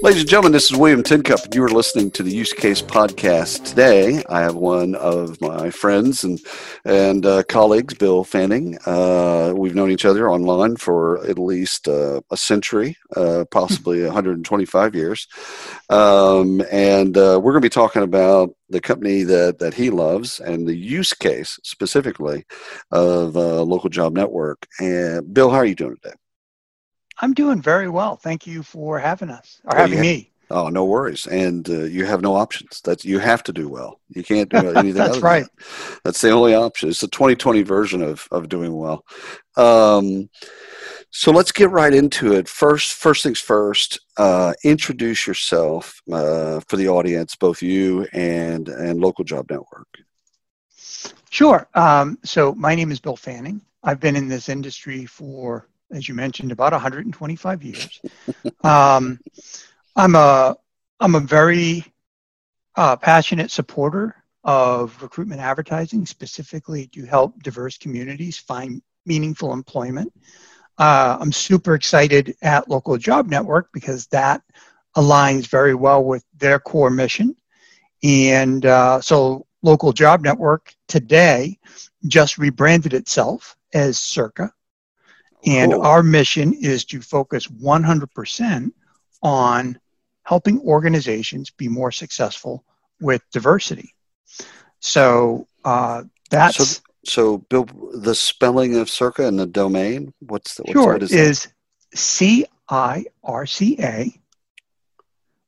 Ladies and gentlemen, this is William Tincup, and you are listening to the Use Case Podcast. Today, I have one of my friends and and uh, colleagues, Bill Fanning. Uh, we've known each other online for at least uh, a century, uh, possibly 125 years, um, and uh, we're going to be talking about the company that that he loves and the use case specifically of uh, Local Job Network. And Bill, how are you doing today? I'm doing very well. Thank you for having us or well, having me. Oh, no worries. And uh, you have no options. That's you have to do well. You can't do anything. Else. That's right. That. That's the only option. It's the 2020 version of of doing well. Um, so let's get right into it. First, first things first. Uh, introduce yourself uh, for the audience, both you and and local job network. Sure. Um, so my name is Bill Fanning. I've been in this industry for as you mentioned, about 125 years. um, I'm a I'm a very uh, passionate supporter of recruitment advertising, specifically to help diverse communities find meaningful employment. Uh, I'm super excited at Local Job Network because that aligns very well with their core mission. And uh, so, Local Job Network today just rebranded itself as Circa and cool. our mission is to focus 100% on helping organizations be more successful with diversity. So uh, that's. So, so, Bill, the spelling of Circa and the domain, what's the. What's, sure, what is, is C I R C A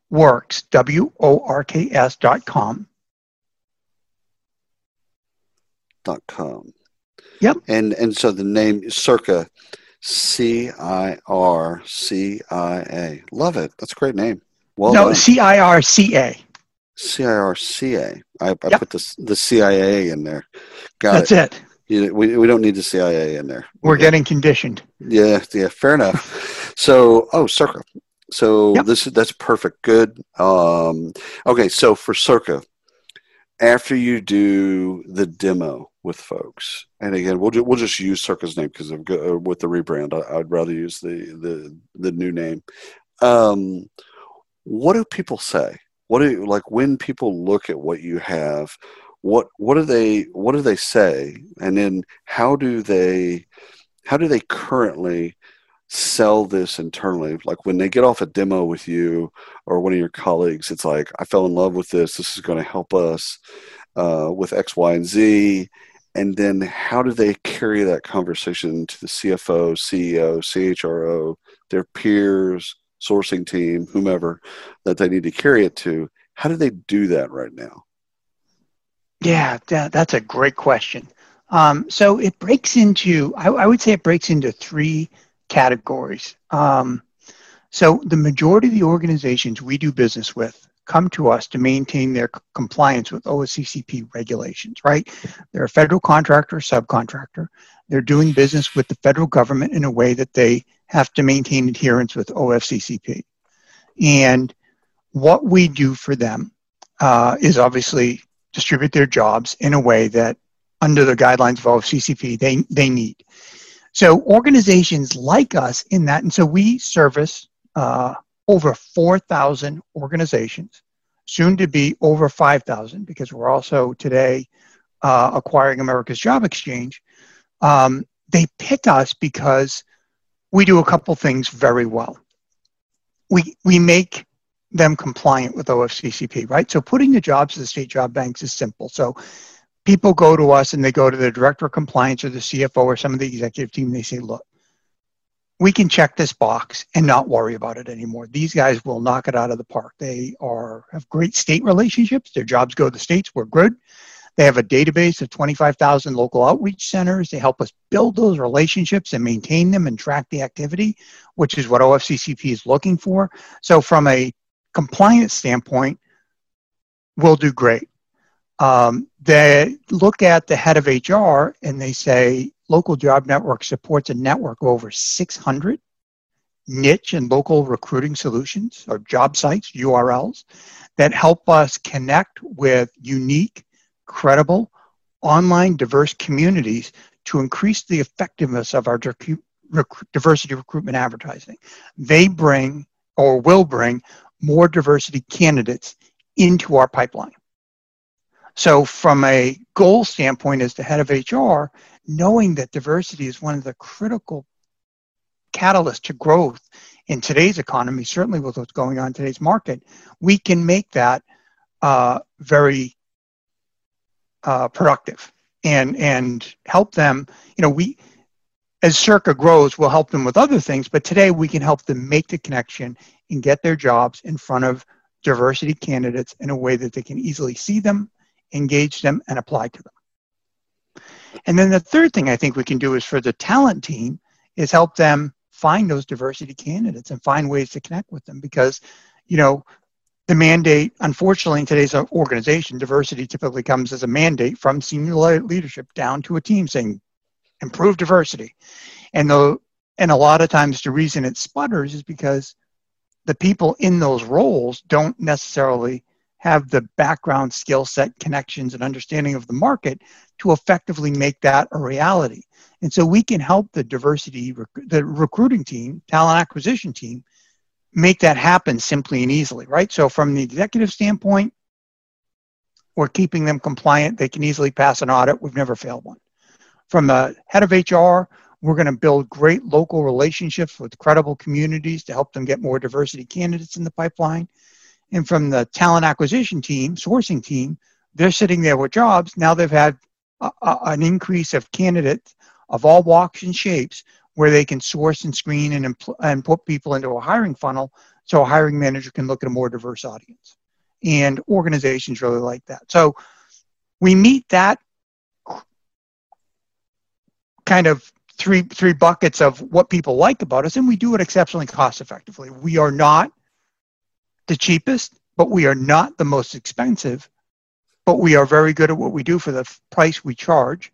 works, W O R K S dot com. Dot com. Yep. And and so the name Circa, C I R C I A. Love it. That's a great name. Well no, C I R C A. C I R C A. I, I yep. put the the CIA in there. Got That's it. it. You, we, we don't need the CIA in there. We're yeah. getting conditioned. Yeah, yeah, fair enough. so, oh, Circa. So yep. this is that's perfect. Good. Um, okay, so for Circa, after you do the demo with folks, and again, we'll ju- we'll just use Circa's name because of uh, with the rebrand. I, would rather use the the the new name. Um, what do people say? What do like when people look at what you have? What what do they what do they say? And then how do they how do they currently sell this internally like when they get off a demo with you or one of your colleagues it's like i fell in love with this this is going to help us uh, with x y and z and then how do they carry that conversation to the cfo ceo chro their peers sourcing team whomever that they need to carry it to? How do they do that right now? Yeah that's a great question. Um, so it breaks into I, I would say it breaks into three categories. Um, so the majority of the organizations we do business with come to us to maintain their compliance with OFCCP regulations, right? They're a federal contractor subcontractor. They're doing business with the federal government in a way that they have to maintain adherence with OFCCP. And what we do for them uh, is obviously distribute their jobs in a way that under the guidelines of OFCCP they, they need. So organizations like us in that, and so we service uh, over 4,000 organizations, soon to be over 5,000 because we're also today uh, acquiring America's Job Exchange. Um, they pick us because we do a couple things very well. We, we make them compliant with OFCCP, right? So putting the jobs to the state job banks is simple. So people go to us and they go to the director of compliance or the CFO or some of the executive team. They say, look, we can check this box and not worry about it anymore. These guys will knock it out of the park. They are have great state relationships. Their jobs go to the states. We're good. They have a database of 25,000 local outreach centers. They help us build those relationships and maintain them and track the activity, which is what OFCCP is looking for. So, from a compliance standpoint, we'll do great. Um, they look at the head of HR and they say local job network supports a network of over 600 niche and local recruiting solutions or job sites, URLs, that help us connect with unique, credible, online diverse communities to increase the effectiveness of our diversity recruitment advertising. They bring or will bring more diversity candidates into our pipeline. So, from a goal standpoint, as the head of HR, knowing that diversity is one of the critical catalysts to growth in today's economy, certainly with what's going on in today's market, we can make that uh, very uh, productive and and help them. You know, we as Circa grows, we'll help them with other things, but today we can help them make the connection and get their jobs in front of diversity candidates in a way that they can easily see them, engage them, and apply to them. And then the third thing I think we can do is for the talent team is help them find those diversity candidates and find ways to connect with them because, you know, the mandate, unfortunately, in today's organization, diversity typically comes as a mandate from senior leadership down to a team saying, improve diversity. And the and a lot of times the reason it sputters is because the people in those roles don't necessarily have the background skill set connections and understanding of the market to effectively make that a reality. And so we can help the diversity the recruiting team talent acquisition team make that happen simply and easily right? So from the executive standpoint we're keeping them compliant. They can easily pass an audit. We've never failed one. From the head of hr we're going to build great local relationships with credible communities to help them get more diversity candidates in the pipeline. And from the talent acquisition team, sourcing team, they're sitting there with jobs. Now they've had a, a, an increase of candidates of all walks and shapes where they can source and screen and, impl- and put people into a hiring funnel so a hiring manager can look at a more diverse audience. And organizations really like that. So we meet that kind of three three buckets of what people like about us, and we do it exceptionally cost effectively. We are not the cheapest, but we are not the most expensive, but we are very good at what we do for the price we charge.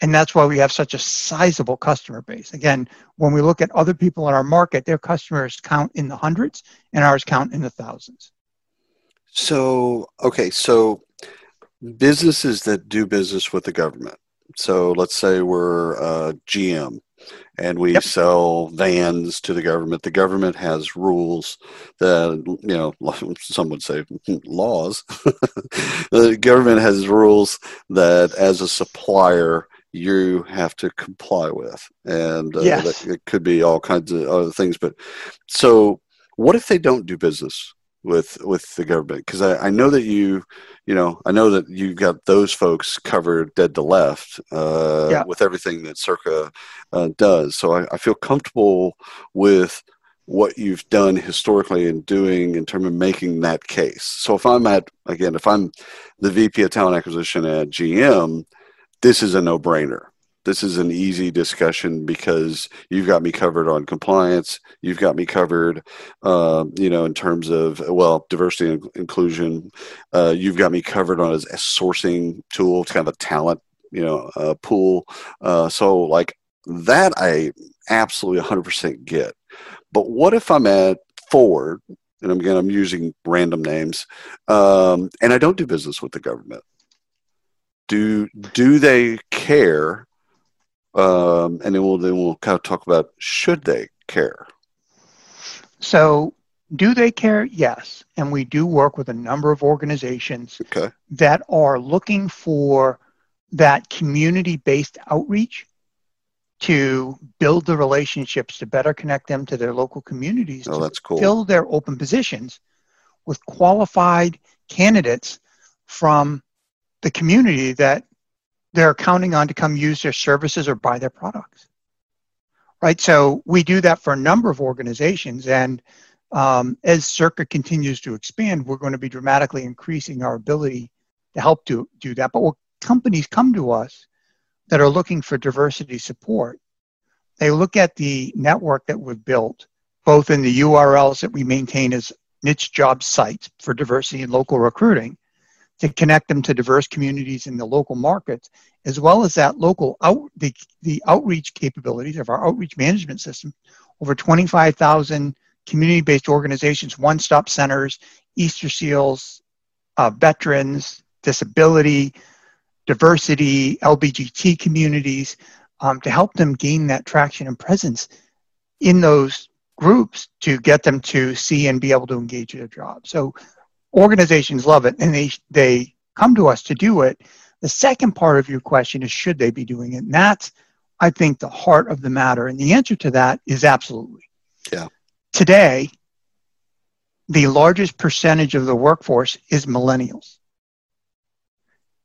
And that's why we have such a sizable customer base. Again, when we look at other people in our market, their customers count in the hundreds and ours count in the thousands. So, okay, so businesses that do business with the government, so let's say we're uh, GM and we yep. sell vans to the government. The government has rules that, you know, some would say laws. the government has rules that as a supplier, you have to comply with. And uh, yes. it could be all kinds of other things. But so what if they don't do business with with the government. Because I, I know that you you know i know that you've got those folks covered dead to left uh, yeah. with everything that circa uh, does. So I, I, feel comfortable with what you've done historically in doing in terms of making that case. So if i'm at again if i'm the vp of talent acquisition at gm this is a no-brainer this is an easy discussion because you've got me covered on compliance. You've got me covered, uh, you know, in terms of well diversity and inclusion. Uh, you've got me covered on as a sourcing tool, it's kind of a talent, you know, uh, pool. Uh, so like that, I absolutely 100% get. But what if I'm at Ford, and again I'm using random names, um, and I don't do business with the government? Do do they care um, and then we'll then we'll kind of talk about should they care. So, do they care? Yes, and we do work with a number of organizations okay. that are looking for that community-based outreach to build the relationships to better connect them to their local communities. Oh, that's cool. Fill their open positions with qualified candidates from the community that they're counting on to come use their services or buy their products. Right. So we do that for a number of organizations. And um, as Circa continues to expand, we're going to be dramatically increasing our ability to help do, do that. But when companies come to us that are looking for diversity support, they look at the network that we've built, both in the URLs that we maintain as niche job sites for diversity and local recruiting, to connect them to diverse communities in the local markets, as well as that local out the, the outreach capabilities of our outreach management system. Over 25,000 community-based organizations, one-stop centers, Easter Seals, uh, veterans, disability, diversity, LBGT communities, um, to help them gain that traction and presence in those groups to get them to see and be able to engage in a job. So organizations love it and they they come to us to do it. The second part of your question is should they be doing it? And that's I think the heart of the matter. And the answer to that is absolutely. Yeah. Today, the largest percentage of the workforce is millennials.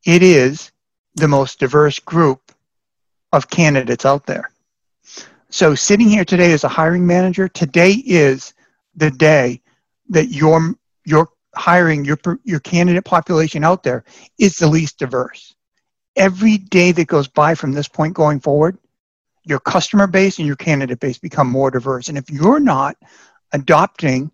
It is the most diverse group of candidates out there. So sitting here today as a hiring manager, today is the day that your your hiring your your candidate population out there is the least diverse. Every day that goes by from this point going forward, your customer base and your candidate base become more diverse. And if you're not adopting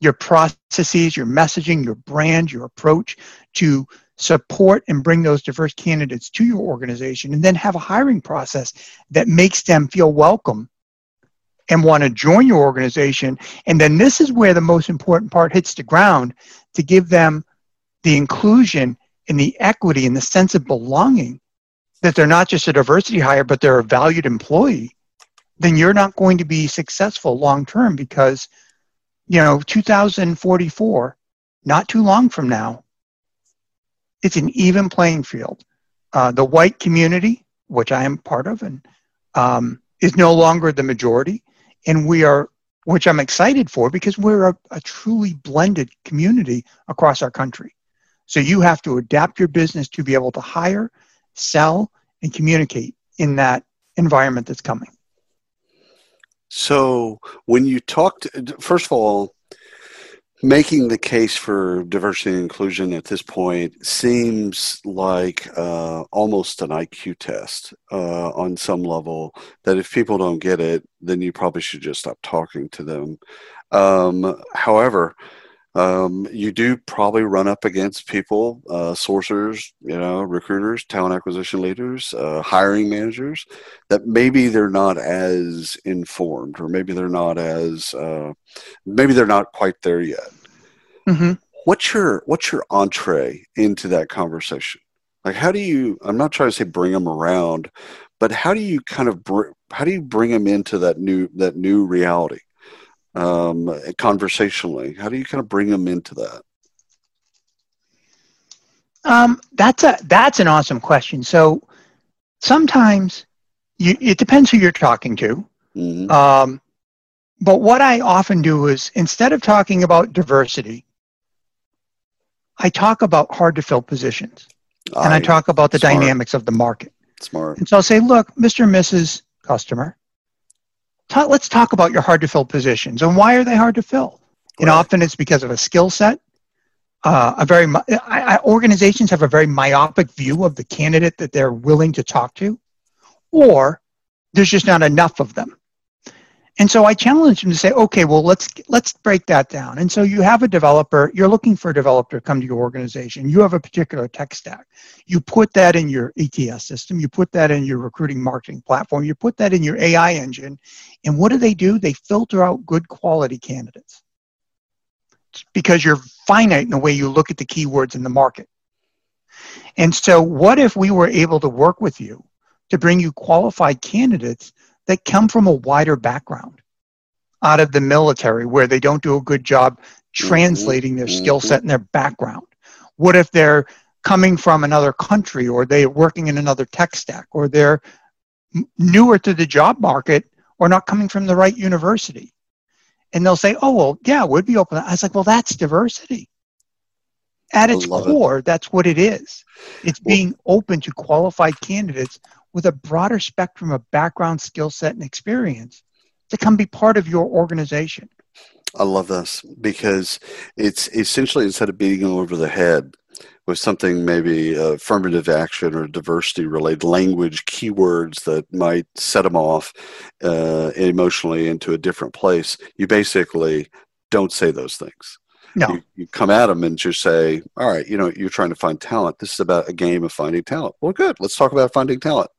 your processes, your messaging, your brand, your approach to support and bring those diverse candidates to your organization and then have a hiring process that makes them feel welcome and want to join your organization and then this is where the most important part hits the ground to give them the inclusion and the equity and the sense of belonging that they're not just a diversity hire but they're a valued employee then you're not going to be successful long term because you know 2044 not too long from now it's an even playing field. Uh, the white community, which I am part of, and um, is no longer the majority, and we are, which I'm excited for, because we're a, a truly blended community across our country. So you have to adapt your business to be able to hire, sell, and communicate in that environment that's coming. So when you talked, first of all, making the case for diversity and inclusion at this point seems like uh, almost an IQ test uh, on some level. That if people don't get it, then you probably should just stop talking to them. Um, however, um, you do probably run up against people, uh, sourcers, you know, recruiters, talent acquisition leaders, uh, hiring managers, that maybe they're not as informed, or maybe they're not as, uh, maybe they're not quite there yet. Mm-hmm. What's your what's your entree into that conversation? Like, how do you? I'm not trying to say bring them around, but how do you kind of br- how do you bring them into that new that new reality? Um, conversationally? How do you kind of bring them into that? Um, that's a that's an awesome question. So sometimes you, it depends who you're talking to. Mm-hmm. Um, but what I often do is instead of talking about diversity, I talk about hard to fill positions, I, and I talk about the smart. dynamics of the market. Smart. And so I'll say, look, Mr. and Mrs. Customer, ta- let's talk about your hard to fill positions and why are they hard to fill. And right. often it's because of a skill set. Uh, a very I, I, organizations have a very myopic view of the candidate that they're willing to talk to, or there's just not enough of them. And so I challenge them to say, okay, well, let's let's break that down. And so you have a developer, you're looking for a developer to come to your organization. You have a particular tech stack. You put that in your ATS system, you put that in your recruiting marketing platform, you put that in your AI engine. And what do they do? They filter out good quality candidates. Because you're finite in the way you look at the keywords in the market. And so what if we were able to work with you to bring you qualified candidates that come from a wider background out of the military where they don't do a good job mm-hmm. translating their skill mm-hmm. set and their background? What if they're coming from another country or they're working in another tech stack or they're newer to the job market or not coming from the right university? And they'll say, oh, well, yeah, we'd be open. I was like, well, that's diversity. At its core, it. that's what it is. It's being open to qualified candidates with a broader spectrum of background, skill set, and experience to come be part of your organization. I love this because it's essentially instead of beating them over the head with something maybe affirmative action or diversity related language keywords that might set them off uh, emotionally into a different place, you basically don't say those things. No. You, you come at them and just say, all right, you know, you're trying to find talent. This is about a game of finding talent. Well, good. Let's talk about finding talent.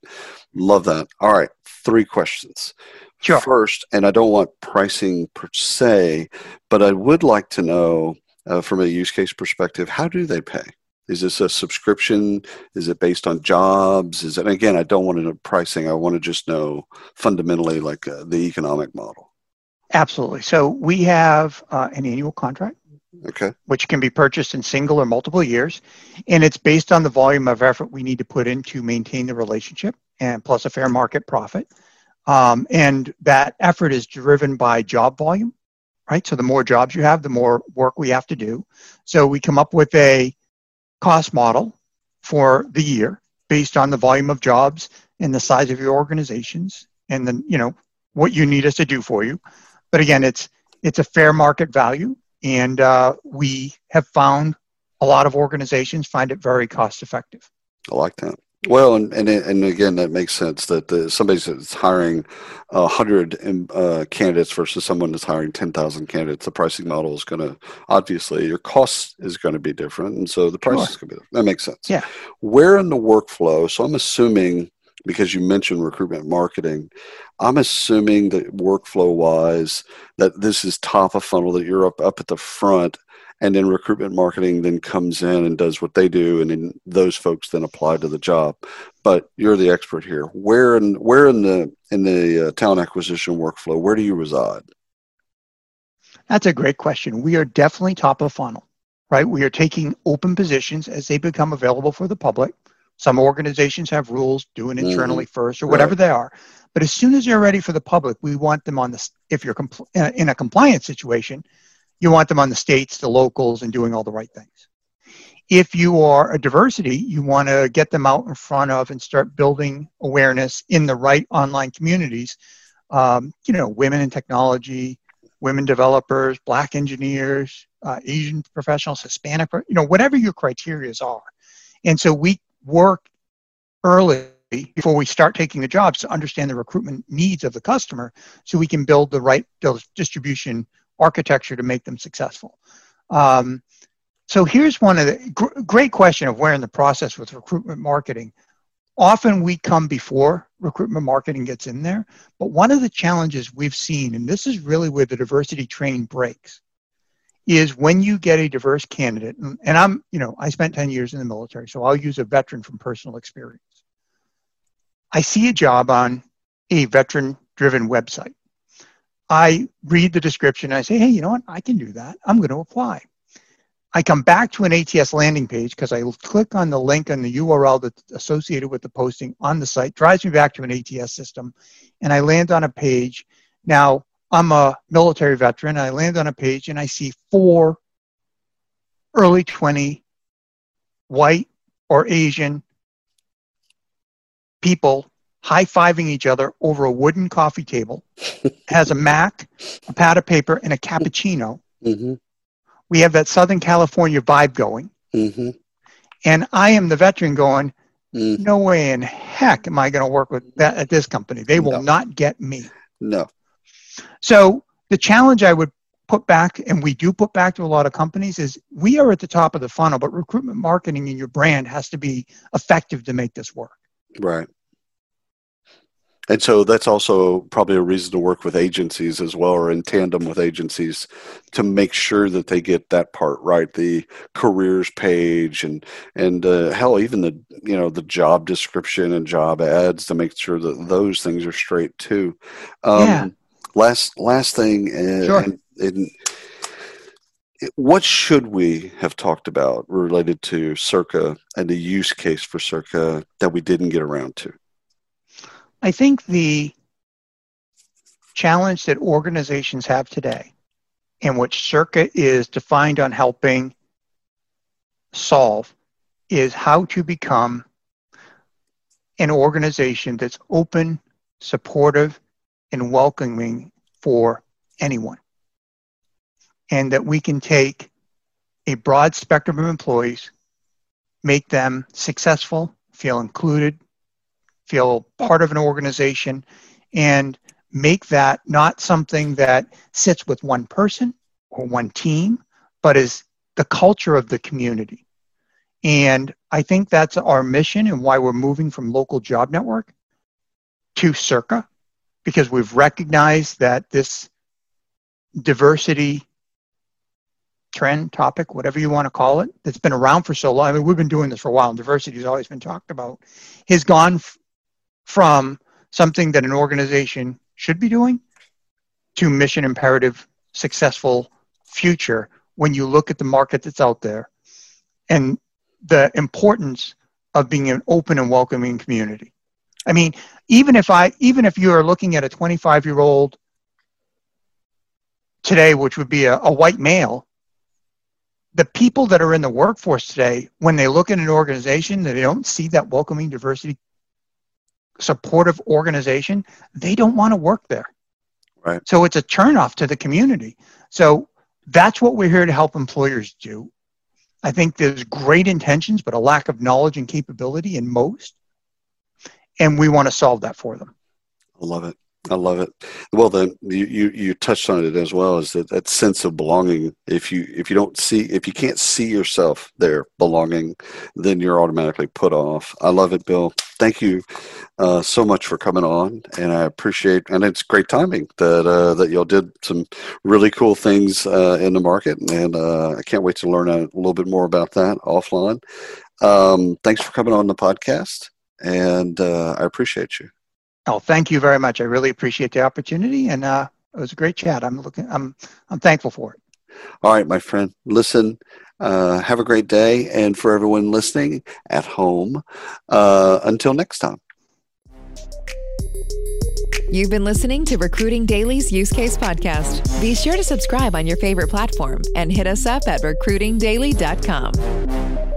Love that. All right. Three questions. Sure. First, and I don't want pricing per se, but I would like to know uh, from a use case perspective, how do they pay? Is this a subscription? Is it based on jobs? Is it, again, I don't want to know pricing. I want to just know fundamentally like uh, the economic model. Absolutely. So we have uh, an annual contract. Okay. Which can be purchased in single or multiple years. And it's based on the volume of effort we need to put in to maintain the relationship and plus a fair market profit. Um, and that effort is driven by job volume, right? So the more jobs you have, the more work we have to do. So we come up with a cost model for the year based on the volume of jobs and the size of your organizations and then, you know, what you need us to do for you. But again, it's it's a fair market value, and uh, we have found a lot of organizations find it very cost effective. I like that. Well, and, and and again, that makes sense that uh, somebody's that's hiring a hundred um, uh, candidates versus someone that's hiring ten thousand candidates. The pricing model is going to obviously your cost is going to be different, and so the price sure. is going to be. different. That makes sense. Yeah. Where in the workflow? So I'm assuming because you mentioned recruitment marketing, I'm assuming that workflow wise that this is top of funnel that you're up up at the front and then recruitment marketing then comes in and does what they do and then those folks then apply to the job. But you're the expert here. Where in where in the in the uh, talent acquisition workflow where do you reside? That's a great question. We are definitely top of funnel right? We are taking open positions as they become available for the public some organizations have rules do it internally mm-hmm. first or whatever right. they are but as soon as they're ready for the public we want them on this if you're compl- in a compliance situation you want them on the states, the locals, and doing all the right things. If you are a diversity, you want to get them out in front of and start building awareness in the right online communities. Um, you know, women in technology, women developers, black engineers, uh, Asian professionals, Hispanic, you know, whatever your criterias are. And so we work early before we start taking the jobs to understand the recruitment needs of the customer so we can build the right distribution architecture to make them successful. Um, so here's one of the gr- great question of where in the process with recruitment marketing. Often we come before recruitment marketing gets in there, but one of the challenges we've seen, and this is really where the diversity train breaks, is when you get a diverse candidate. And, and I'm, you know, I spent 10 years in the military, so I'll use a veteran from personal experience. I see a job on a veteran driven website. I read the description. I say, hey, you know what? I can do that. I'm going to apply. I come back to an ATS landing page because I click on the link on the URL that's associated with the posting on the site, drives me back to an ATS system, and I land on a page. Now, I'm a military veteran. I land on a page and I see four early 20 white or Asian people high fiving each other over a wooden coffee table, has a Mac, a pad of paper, and a cappuccino. Mm-hmm. We have that Southern California vibe going. Mm-hmm. And I am the veteran going, mm. no way in heck am I going to work with that at this company. They will no. not get me. No. So the challenge I would put back, and we do put back to a lot of companies, is we are at the top of the funnel, but recruitment marketing in your brand has to be effective to make this work. Right. And so that's also probably a reason to work with agencies as well, or in tandem with agencies, to make sure that they get that part right, the careers page, and and uh, hell, even the you know the job description and job ads to make sure that those things are straight too. Um, yeah. Last last thing, uh, sure. and, and what should we have talked about related to Circa and the use case for Circa that we didn't get around to? I think the challenge that organizations have today, and which Circa is defined on helping solve, is how to become an organization that's open, supportive, and welcoming for anyone. And that we can take a broad spectrum of employees, make them successful, feel included, feel part of an organization, and make that not something that sits with one person or one team, but is the culture of the community. And I think that's our mission and why we're moving from local job network to Circa, because we've recognized that this diversity trend, topic, whatever you want to call it, that's been around for so long. I mean, we've been doing this for a while, and diversity has always been talked about, has gone f- from something that an organization should be doing to mission imperative, successful future when you look at the market that's out there and the importance of being an open and welcoming community. I mean, even if I even if you are looking at a 25 year old today, which would be a, a white male, the people that are in the workforce today, when they look at an organization that they don't see that welcoming diversity supportive organization, they don't want to work there. Right. So it's a turnoff to the community. So that's what we're here to help employers do. I think there's great intentions, but a lack of knowledge and capability in most. And we want to solve that for them. I love it. I love it. Well, then you, you, you touched on it as well as that, that sense of belonging. If you if you don't see if you can't see yourself there belonging, then you're automatically put off. I love it, Bill. Thank you uh, so much for coming on, and I appreciate. And it's great timing that uh, that y'all did some really cool things uh, in the market, and uh, I can't wait to learn a little bit more about that offline. Um, thanks for coming on the podcast, and uh, I appreciate you. Oh, thank you very much. I really appreciate the opportunity, and uh, it was a great chat. I'm looking. I'm I'm thankful for it. All right, my friend. Listen. Uh, have a great day, and for everyone listening at home, uh, until next time. You've been listening to Recruiting Daily's Use Case Podcast. Be sure to subscribe on your favorite platform and hit us up at recruitingdaily.com.